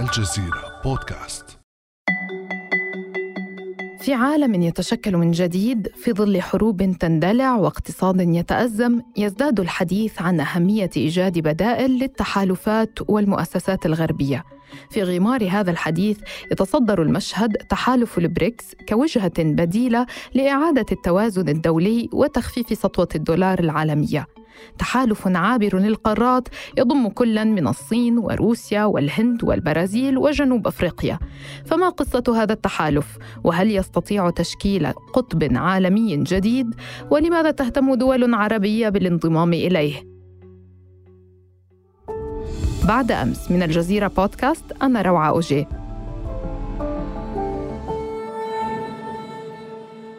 الجزيرة بودكاست. في عالم يتشكل من جديد في ظل حروب تندلع واقتصاد يتأزم يزداد الحديث عن أهمية إيجاد بدائل للتحالفات والمؤسسات الغربية. في غمار هذا الحديث يتصدر المشهد تحالف البريكس كوجهة بديلة لإعادة التوازن الدولي وتخفيف سطوة الدولار العالمية. تحالف عابر للقارات يضم كلا من الصين وروسيا والهند والبرازيل وجنوب أفريقيا. فما قصة هذا التحالف؟ وهل يستطيع تشكيل قطب عالمي جديد؟ ولماذا تهتم دول عربية بالانضمام إليه؟ بعد أمس من الجزيرة بودكاست أنا روعة اوجيه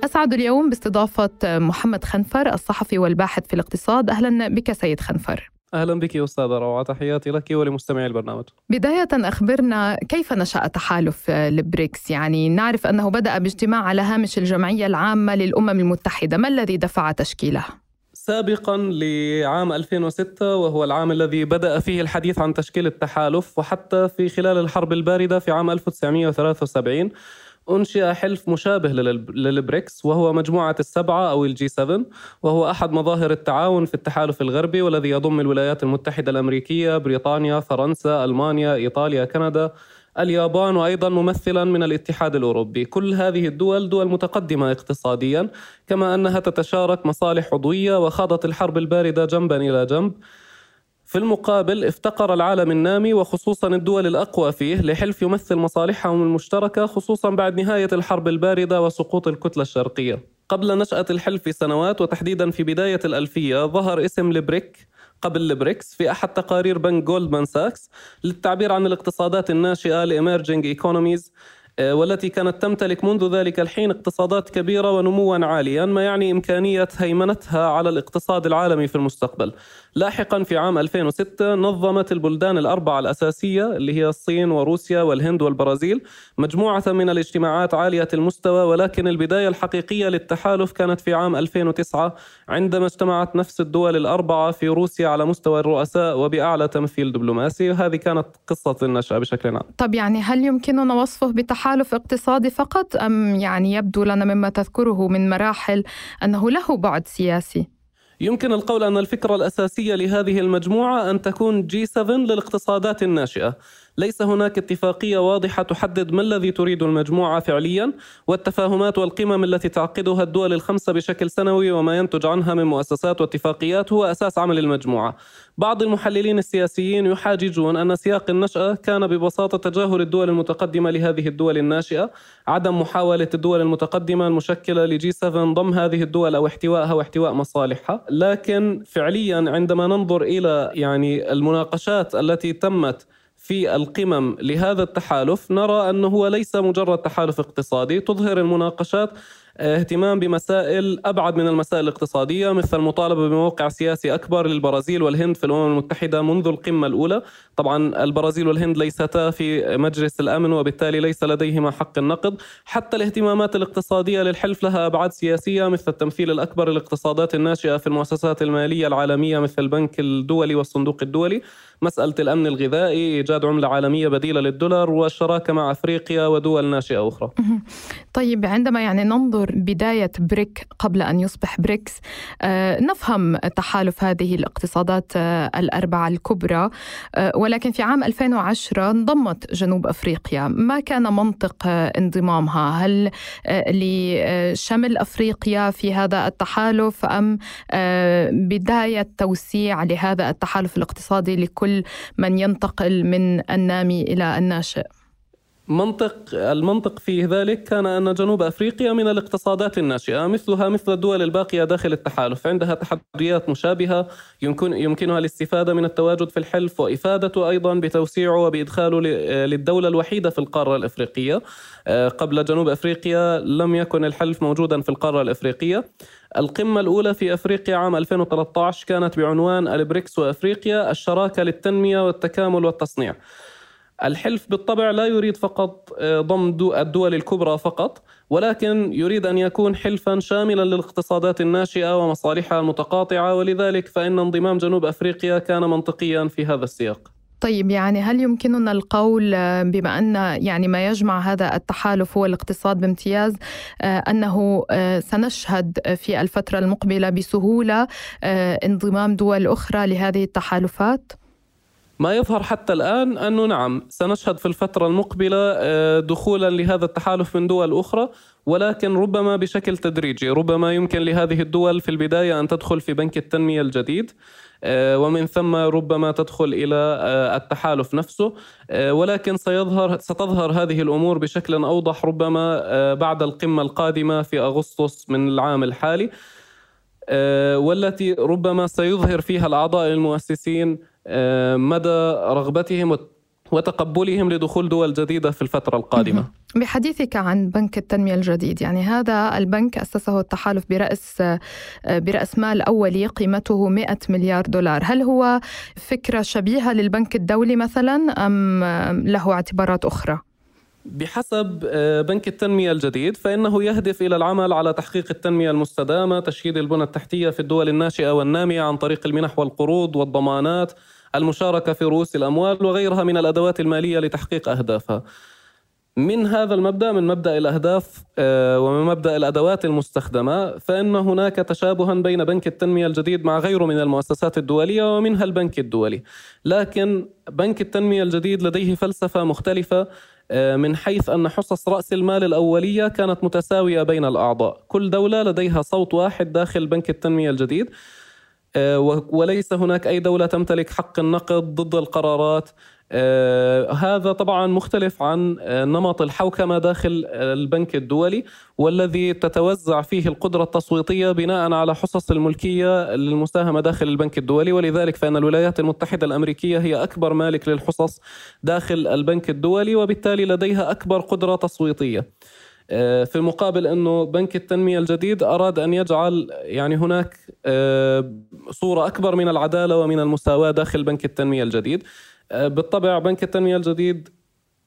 أسعد اليوم باستضافة محمد خنفر الصحفي والباحث في الاقتصاد أهلا بك سيد خنفر أهلا بك أستاذة روعة تحياتي لك ولمستمعي البرنامج. بداية أخبرنا كيف نشأ تحالف البريكس؟ يعني نعرف أنه بدأ باجتماع على هامش الجمعية العامة للأمم المتحدة، ما الذي دفع تشكيله؟ سابقا لعام 2006 وهو العام الذي بدأ فيه الحديث عن تشكيل التحالف وحتى في خلال الحرب الباردة في عام 1973 أنشئ حلف مشابه للبريكس وهو مجموعة السبعة أو ال G 7 وهو أحد مظاهر التعاون في التحالف الغربي والذي يضم الولايات المتحدة الأمريكية، بريطانيا، فرنسا، ألمانيا، إيطاليا، كندا، اليابان وأيضا ممثلا من الاتحاد الأوروبي، كل هذه الدول دول متقدمة اقتصاديا كما أنها تتشارك مصالح عضوية وخاضت الحرب الباردة جنبا إلى جنب. في المقابل افتقر العالم النامي وخصوصا الدول الأقوى فيه لحلف يمثل مصالحهم المشتركة خصوصا بعد نهاية الحرب الباردة وسقوط الكتلة الشرقية. قبل نشأة الحلف بسنوات وتحديدا في بداية الألفية ظهر اسم البريك قبل البريكس في أحد تقارير بنك جولدمان ساكس للتعبير عن الاقتصادات الناشئة ال emerging economies آه، والتي كانت تمتلك منذ ذلك الحين اقتصادات كبيرة ونموا عاليا ما يعني إمكانية هيمنتها على الاقتصاد العالمي في المستقبل. لاحقا في عام 2006 نظمت البلدان الأربعة الأساسية اللي هي الصين وروسيا والهند والبرازيل مجموعة من الاجتماعات عالية المستوى ولكن البداية الحقيقية للتحالف كانت في عام 2009 عندما اجتمعت نفس الدول الأربعة في روسيا على مستوى الرؤساء وبأعلى تمثيل دبلوماسي. وهذه كانت قصة النشأة بشكل عام. طب يعني هل يمكننا وصفه بتحالف اقتصادي فقط أم يعني يبدو لنا مما تذكره من مراحل أنه له بعد سياسي؟ يمكن القول أن الفكرة الأساسية لهذه المجموعة أن تكون جي 7 للاقتصادات الناشئة ليس هناك اتفاقية واضحة تحدد ما الذي تريد المجموعة فعليا والتفاهمات والقمم التي تعقدها الدول الخمسة بشكل سنوي وما ينتج عنها من مؤسسات واتفاقيات هو أساس عمل المجموعة. بعض المحللين السياسيين يحاججون أن سياق النشأة كان ببساطة تجاهل الدول المتقدمة لهذه الدول الناشئة عدم محاولة الدول المتقدمة المشكلة لجي 7 ضم هذه الدول أو احتوائها واحتواء مصالحها. لكن فعليا عندما ننظر إلى يعني المناقشات التي تمت في القمم لهذا التحالف نرى أنه هو ليس مجرد تحالف اقتصادي تظهر المناقشات اهتمام بمسائل أبعد من المسائل الاقتصادية مثل المطالبة بموقع سياسي أكبر للبرازيل والهند في الأمم المتحدة منذ القمة الأولى، طبعا البرازيل والهند ليستا في مجلس الأمن وبالتالي ليس لديهما حق النقد، حتى الاهتمامات الاقتصادية للحلف لها أبعاد سياسية مثل التمثيل الأكبر للاقتصادات الناشئة في المؤسسات المالية العالمية مثل البنك الدولي والصندوق الدولي، مسألة الأمن الغذائي، إيجاد عملة عالمية بديلة للدولار والشراكة مع أفريقيا ودول ناشئة أخرى. طيب عندما يعني ننظر بداية بريك قبل أن يصبح بريكس. آه، نفهم تحالف هذه الاقتصادات آه، الأربعة الكبرى. آه، ولكن في عام 2010 انضمت جنوب أفريقيا. ما كان منطق انضمامها؟ هل لشمل أفريقيا في هذا التحالف أم بداية توسيع لهذا التحالف الاقتصادي لكل من ينتقل من النامي إلى الناشئ؟ منطق المنطق في ذلك كان أن جنوب أفريقيا من الاقتصادات الناشئة مثلها مثل الدول الباقية داخل التحالف. عندها تحديات مشابهة يمكن يمكنها الاستفادة من التواجد في الحلف وإفادته أيضا بتوسيعه وبإدخاله للدولة الوحيدة في القارة الإفريقية. آه، قبل جنوب أفريقيا لم يكن الحلف موجودا في القارة الإفريقية. القمة الأولى في أفريقيا عام 2013 كانت بعنوان البريكس وأفريقيا الشراكة للتنمية والتكامل والتصنيع. الحلف بالطبع لا يريد فقط آه، ضم الدول الكبرى فقط ولكن يريد أن يكون حلفا شاملا للاقتصادات الناشئة ومصالحها المتقاطعة ولذلك فإن انضمام جنوب أفريقيا كان منطقيا في هذا السياق. طيب يعني هل يمكننا القول بما أن يعني ما يجمع هذا التحالف هو الاقتصاد بامتياز أنه سنشهد في الفترة المقبلة بسهولة انضمام دول أخرى لهذه التحالفات؟ ما يظهر حتى الآن أنه نعم سنشهد في الفترة المقبلة آه، دخولا لهذا التحالف من دول أخرى ولكن ربما بشكل تدريجي ربما يمكن لهذه الدول في البداية أن تدخل في بنك التنمية الجديد آه، ومن ثم ربما تدخل إلى آه، التحالف نفسه ولكن سيظهر ستظهر هذه الأمور بشكل أوضح ربما بعد القمة القادمة في أغسطس من العام الحالي والتي ربما سيظهر فيها الأعضاء المؤسسين مدى رغبتهم وتقبلهم لدخول دول جديدة في الفترة القادمة. بحديثك عن بنك التنمية الجديد يعني هذا البنك أسسه التحالف برأس آه، برأس مال أولي قيمته 100 مليار دولار. هل هو فكرة شبيهة للبنك الدولي مثلا أم له اعتبارات أخرى؟ بحسب آه، بنك التنمية الجديد فإنه يهدف إلى العمل على تحقيق التنمية المستدامة تشييد البنى التحتية في الدول الناشئة والنامية عن طريق المنح والقروض والضمانات المشاركة في رؤوس الأموال وغيرها من الأدوات المالية لتحقيق أهدافها. من هذا المبدأ من مبدأ الأهداف آه، ومن مبدأ الأدوات المستخدمة فإن هناك تشابها بين بنك التنمية الجديد مع غيره من المؤسسات الدولية ومنها البنك الدولي. لكن بنك التنمية الجديد لديه فلسفة مختلفة آه، من حيث أن حصص رأس المال الأولية كانت متساوية بين الأعضاء. كل دولة لديها صوت واحد داخل بنك التنمية الجديد. وليس هناك أي دولة تمتلك حق النقد ضد القرارات آه هذا طبعا مختلف عن آه نمط الحوكمة داخل البنك الدولي والذي تتوزع فيه القدرة التصويتية بناء على حصص الملكية للمساهمه داخل البنك الدولي ولذلك فإن الولايات المتحدة الأمريكية هي أكبر مالك للحصص داخل البنك الدولي وبالتالي لديها أكبر قدرة تصويتية. آه، في المقابل إنه بنك التنمية الجديد أراد أن يجعل يعني هناك آه، صورة أكبر من العدالة ومن المساواة داخل بنك التنمية الجديد. آه، بالطبع بنك التنمية الجديد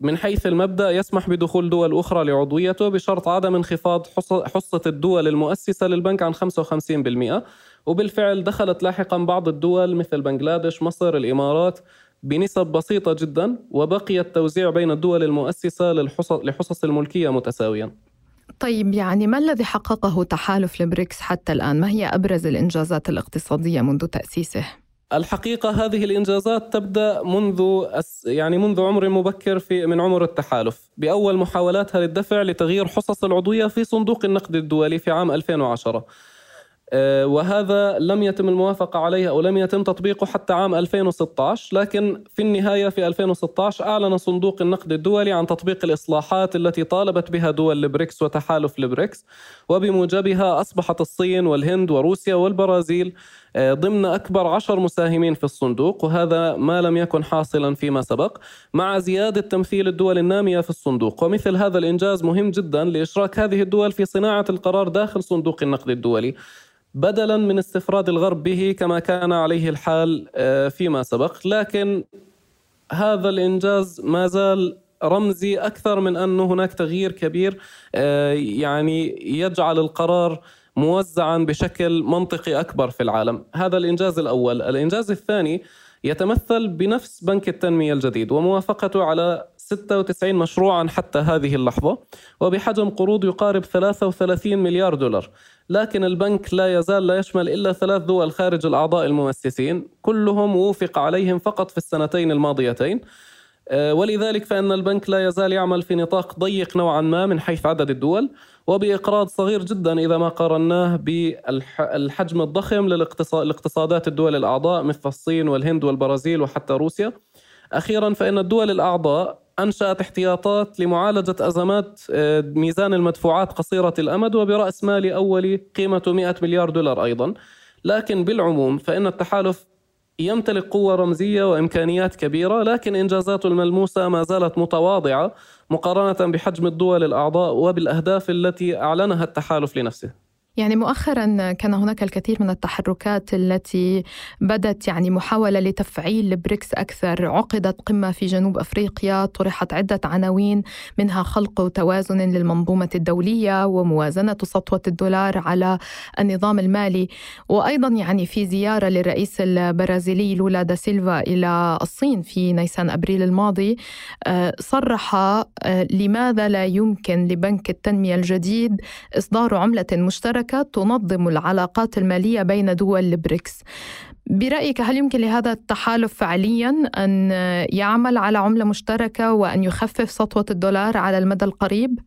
من حيث المبدأ يسمح بدخول دول أخرى لعضويته بشرط عدم انخفاض حصة الدول المؤسسة للبنك عن 55% وبالفعل دخلت لاحقا بعض الدول مثل بنغلاديش مصر الإمارات. بنسب بسيطة جدا وبقي التوزيع بين الدول المؤسسة لحصص الملكية متساويا طيب يعني ما الذي حققه تحالف البريكس حتى الآن؟ ما هي أبرز الإنجازات الاقتصادية منذ تأسيسه؟ الحقيقة هذه الإنجازات تبدأ منذ يعني منذ عمر مبكر في من عمر التحالف بأول محاولاتها للدفع لتغيير حصص العضوية في صندوق النقد الدولي في عام 2010 آه، وهذا لم يتم الموافقة عليه أو لم يتم تطبيقه حتى عام 2016 لكن في النهاية في 2016 أعلن صندوق النقد الدولي عن تطبيق الإصلاحات التي طالبت بها دول البريكس وتحالف البريكس وبموجبها أصبحت الصين والهند وروسيا والبرازيل آه، ضمن أكبر عشر مساهمين في الصندوق وهذا ما لم يكن حاصلا فيما سبق مع زيادة تمثيل الدول النامية في الصندوق. ومثل هذا الإنجاز مهم جدا لإشراك هذه الدول في صناعة القرار داخل صندوق النقد الدولي. بدلا من استفراد الغرب به كما كان عليه الحال آه، فيما سبق. لكن هذا الإنجاز ما زال رمزي أكثر من انه هناك تغيير كبير آه، يعني يجعل القرار موزعا بشكل منطقي أكبر في العالم. هذا الإنجاز الأول. الإنجاز الثاني يتمثل بنفس بنك التنمية الجديد وموافقته على 96 مشروعا حتى هذه اللحظة وبحجم قروض يقارب 33 مليار دولار. لكن البنك لا يزال لا يشمل إلا ثلاث دول خارج الأعضاء المؤسسين. كلهم وفق عليهم فقط في السنتين الماضيتين. آه، ولذلك فإن البنك لا يزال يعمل في نطاق ضيق نوعا ما من حيث عدد الدول وبإقراض صغير جدا إذا ما قارناه بالحجم الضخم للاقتصادات الدول الأعضاء مثل الصين والهند والبرازيل وحتى روسيا. أخيرا فإن الدول الأعضاء أنشأت احتياطات لمعالجة أزمات آه، ميزان المدفوعات قصيرة الأمد وبرأس مال أولي قيمته 100 مليار دولار أيضا. لكن بالعموم فإن التحالف يمتلك قوة رمزية وإمكانيات كبيرة لكن إنجازاته الملموسة ما زالت متواضعة مقارنة بحجم الدول الأعضاء وبالأهداف التي أعلنها التحالف لنفسه. يعني مؤخرا كان هناك الكثير من التحركات التي بدت يعني محاولة لتفعيل البريكس أكثر، عقدت قمة في جنوب أفريقيا، طرحت عدة عناوين منها خلق توازن للمنظومة الدولية وموازنة سطوة الدولار على النظام المالي، وأيضا يعني في زيارة للرئيس البرازيلي لولا دا سيلفا إلى الصين في نيسان أبريل الماضي آه، صرح آه، لماذا لا يمكن لبنك التنمية الجديد إصدار عملة مشتركة مشتركة تنظم العلاقات المالية بين دول البريكس برأيك هل يمكن لهذا التحالف فعليا أن يعمل على عملة مشتركة وأن يخفف سطوة الدولار على المدى القريب؟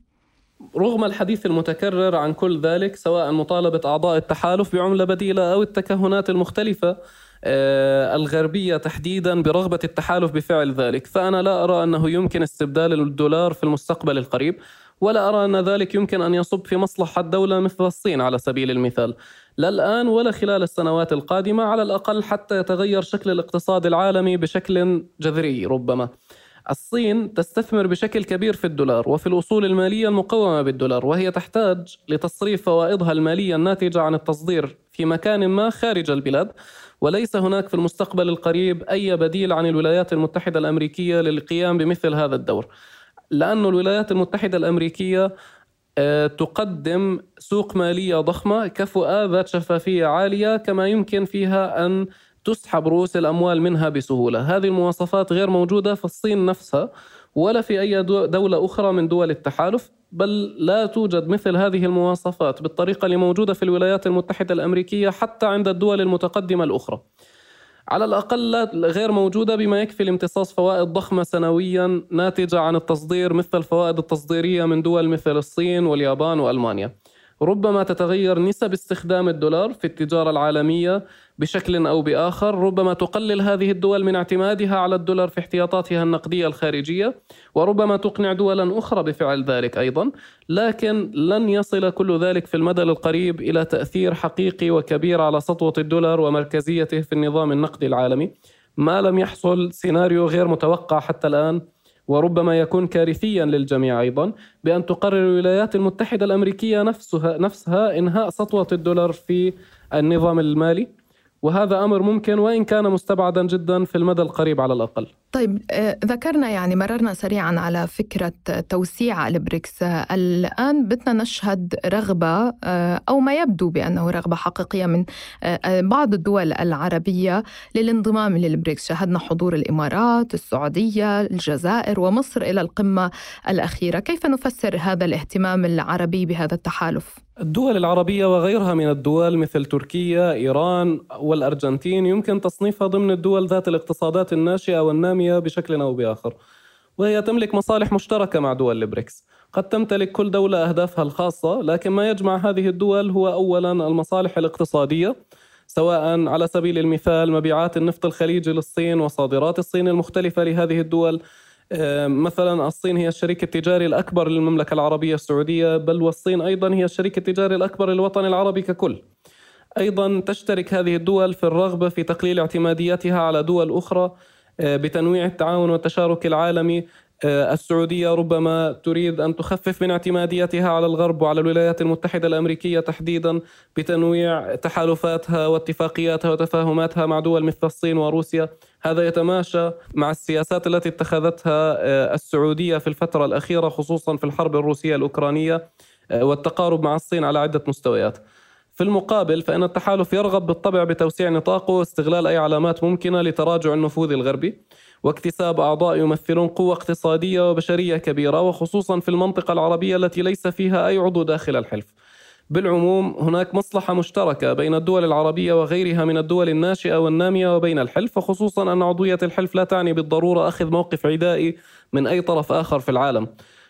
رغم الحديث المتكرر عن كل ذلك سواء مطالبة أعضاء التحالف بعملة بديلة أو التكهنات المختلفة آه، الغربية تحديدا برغبة التحالف بفعل ذلك. فأنا لا أرى أنه يمكن استبدال الدولار في المستقبل القريب. ولا أرى أن ذلك يمكن أن يصب في مصلحة دولة مثل الصين على سبيل المثال. لا الآن ولا خلال السنوات القادمة على الأقل حتى يتغير شكل الاقتصاد العالمي بشكل جذري ربما. الصين تستثمر بشكل كبير في الدولار وفي الأصول المالية المقومة بالدولار وهي تحتاج لتصريف فوائدها المالية الناتجة عن التصدير في مكان ما خارج البلاد وليس هناك في المستقبل القريب أي بديل عن الولايات المتحدة الأمريكية للقيام بمثل هذا الدور. لأن الولايات المتحدة الأمريكية آه، تقدم سوق مالية ضخمة كفؤة ذات شفافية عالية كما يمكن فيها أن تسحب رؤوس الأموال منها بسهولة. هذه المواصفات غير موجودة في الصين نفسها ولا في أي دولة أخرى من دول التحالف بل لا توجد مثل هذه المواصفات بالطريقة اللي موجودة في الولايات المتحدة الأمريكية حتى عند الدول المتقدمة الأخرى. على الأقل غير موجودة بما يكفي لامتصاص فوائد ضخمة سنويا ناتجة عن التصدير مثل الفوائد التصديرية من دول مثل الصين واليابان وألمانيا. ربما تتغير نسب استخدام الدولار في التجارة العالمية بشكل أو بآخر ربما تقلل هذه الدول من اعتمادها على الدولار في احتياطاتها النقدية الخارجية وربما تقنع دولا أخرى بفعل ذلك أيضا لكن لن يصل كل ذلك في المدى القريب إلى تأثير حقيقي وكبير على سطوة الدولار ومركزيته في النظام النقدي العالمي. ما لم يحصل سيناريو غير متوقع حتى الآن. وربما يكون كارثيا للجميع أيضا بأن تقرر الولايات المتحدة الأمريكية نفسها نفسها إنهاء سطوة الدولار في النظام المالي. وهذا أمر ممكن وإن كان مستبعدا جدا في المدى القريب على الأقل. طيب آه، ذكرنا يعني مررنا سريعا على فكرة توسيع البريكس، الآن بدنا نشهد رغبة آه، أو ما يبدو بأنه رغبة حقيقية من آه، بعض الدول العربية للانضمام للبريكس، شاهدنا حضور الإمارات، السعودية، الجزائر ومصر إلى القمة الأخيرة، كيف نفسر هذا الاهتمام العربي بهذا التحالف؟ الدول العربية وغيرها من الدول مثل تركيا، إيران والأرجنتين يمكن تصنيفها ضمن الدول ذات الاقتصادات الناشئة والنامية بشكل أو بآخر. وهي تملك مصالح مشتركة مع دول البريكس. قد تمتلك كل دولة أهدافها الخاصة، لكن ما يجمع هذه الدول هو أولا المصالح الاقتصادية سواء على سبيل المثال مبيعات النفط الخليجي للصين وصادرات الصين المختلفة لهذه الدول مثلا الصين هي الشريك التجاري الأكبر للمملكة العربية السعودية بل والصين أيضا هي الشريك التجاري الأكبر للوطن العربي ككل. أيضا تشترك هذه الدول في الرغبة في تقليل اعتماديتها على دول أخرى آه، بتنويع التعاون والتشارك العالمي. آه، السعودية ربما تريد أن تخفف من اعتماديتها على الغرب وعلى الولايات المتحدة الأمريكية تحديدا بتنويع تحالفاتها واتفاقياتها وتفاهماتها مع دول مثل الصين وروسيا. هذا يتماشى مع السياسات التي اتخذتها آه، السعودية في الفترة الأخيرة خصوصا في الحرب الروسية الأوكرانية آه، والتقارب مع الصين على عدة مستويات. في المقابل فإن التحالف يرغب بالطبع بتوسيع نطاقه واستغلال أي علامات ممكنة لتراجع النفوذ الغربي واكتساب أعضاء يمثلون قوة اقتصادية وبشرية كبيرة وخصوصا في المنطقة العربية التي ليس فيها أي عضو داخل الحلف. بالعموم هناك مصلحة مشتركة بين الدول العربية وغيرها من الدول الناشئة والنامية وبين الحلف وخصوصا أن عضوية الحلف لا تعني بالضرورة أخذ موقف عدائي من أي طرف آخر في العالم.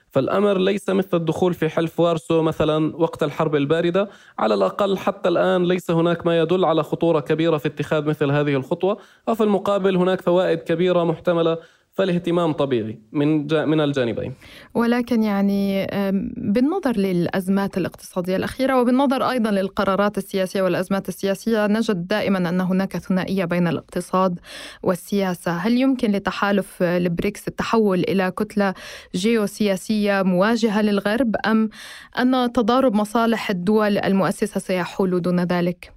فالأمر ليس مثل الدخول في حلف وارسو مثلا وقت الحرب الباردة. على الأقل حتى الآن ليس هناك ما يدل على خطورة كبيرة في اتخاذ مثل هذه الخطوة. وفي المقابل هناك فوائد كبيرة محتملة فالاهتمام طبيعي من من الجانبين. ولكن يعني بالنظر للأزمات الاقتصادية الأخيرة وبالنظر أيضا للقرارات السياسية والأزمات السياسية نجد دائما أن هناك ثنائية بين الاقتصاد والسياسة، هل يمكن لتحالف البريكس التحول إلى كتلة جيوسياسية مواجهة للغرب أم أن تضارب مصالح الدول المؤسسة سيحول دون ذلك؟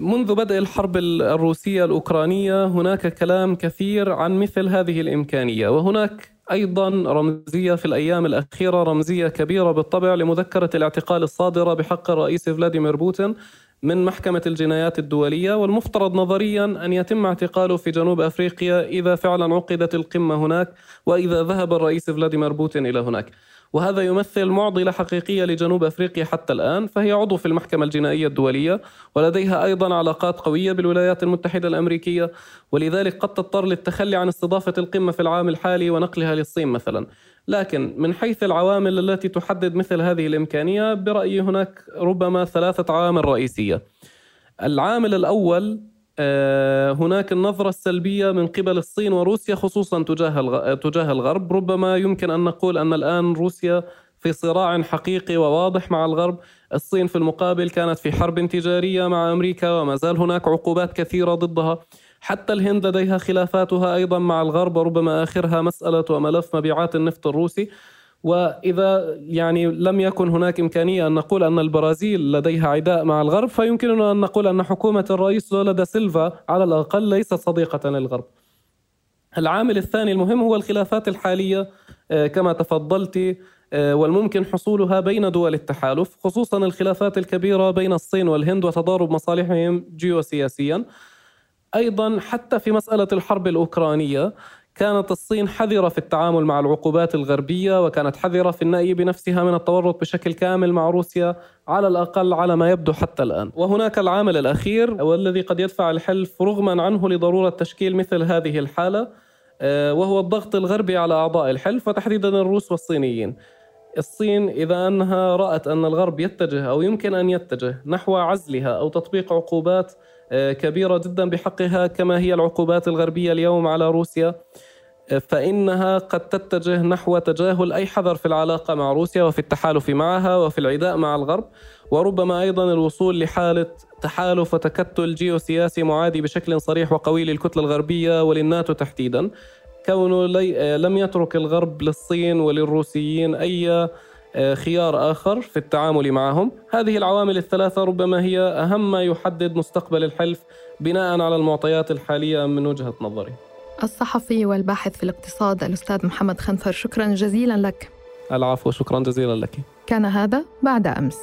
منذ بدء الحرب الروسية الأوكرانية هناك كلام كثير عن مثل هذه الإمكانية. وهناك أيضا رمزية في الأيام الأخيرة رمزية كبيرة بالطبع لمذكرة الاعتقال الصادرة بحق الرئيس فلاديمير بوتين من محكمة الجنايات الدولية. والمفترض نظريا أن يتم اعتقاله في جنوب أفريقيا إذا فعلا عقدت القمة هناك وإذا ذهب الرئيس فلاديمير بوتين إلى هناك. وهذا يمثل معضلة حقيقية لجنوب أفريقيا حتى الآن فهي عضو في المحكمة الجنائية الدولية ولديها أيضا علاقات قوية بالولايات المتحدة الأمريكية ولذلك قد تضطر للتخلي عن استضافة القمة في العام الحالي ونقلها للصين مثلا. لكن من حيث العوامل التي تحدد مثل هذه الإمكانية برأيي هناك ربما ثلاثة عوامل رئيسية. العامل الأول هناك النظرة السلبية من قبل الصين وروسيا خصوصا تجاه تجاه الغرب، ربما يمكن أن نقول أن الآن روسيا في صراع حقيقي وواضح مع الغرب، الصين في المقابل كانت في حرب تجارية مع أمريكا وما زال هناك عقوبات كثيرة ضدها، حتى الهند لديها خلافاتها أيضا مع الغرب وربما آخرها مسألة وملف مبيعات النفط الروسي. وإذا يعني لم يكن هناك إمكانية أن نقول أن البرازيل لديها عداء مع الغرب فيمكننا أن نقول أن حكومة الرئيس لولا دا سيلفا على الأقل ليست صديقة للغرب. العامل الثاني المهم هو الخلافات الحالية آه، كما تفضلت آه، والممكن حصولها بين دول التحالف خصوصا الخلافات الكبيرة بين الصين والهند وتضارب مصالحهم جيوسياسيا. أيضا حتى في مسألة الحرب الأوكرانية كانت الصين حذرة في التعامل مع العقوبات الغربية وكانت حذرة في النأي بنفسها من التورط بشكل كامل مع روسيا على الأقل على ما يبدو حتى الآن. وهناك العامل الأخير والذي قد يدفع الحلف رغما عنه لضرورة تشكيل مثل هذه الحالة آه، وهو الضغط الغربي على أعضاء الحلف وتحديدا الروس والصينيين. الصين إذا أنها رأت أن الغرب يتجه أو يمكن أن يتجه نحو عزلها أو تطبيق عقوبات كبيرة جدا بحقها كما هي العقوبات الغربية اليوم على روسيا. آه، فإنها قد تتجه نحو تجاهل أي حذر في العلاقة مع روسيا وفي التحالف معها وفي العداء مع الغرب. وربما أيضا الوصول لحالة تحالف وتكتل جيوسياسي معادي بشكل صريح وقوي للكتلة الغربية وللناتو تحديدا. كونه آه، لم يترك الغرب للصين وللروسيين أي آه، خيار آخر في التعامل معهم. هذه العوامل الثلاثة ربما هي أهم ما يحدد مستقبل الحلف بناء على المعطيات الحالية من وجهة نظري. الصحفي والباحث في الاقتصاد الأستاذ محمد خنفر شكرا جزيلا لك. العفو شكرا جزيلا لك. كان هذا بعد أمس.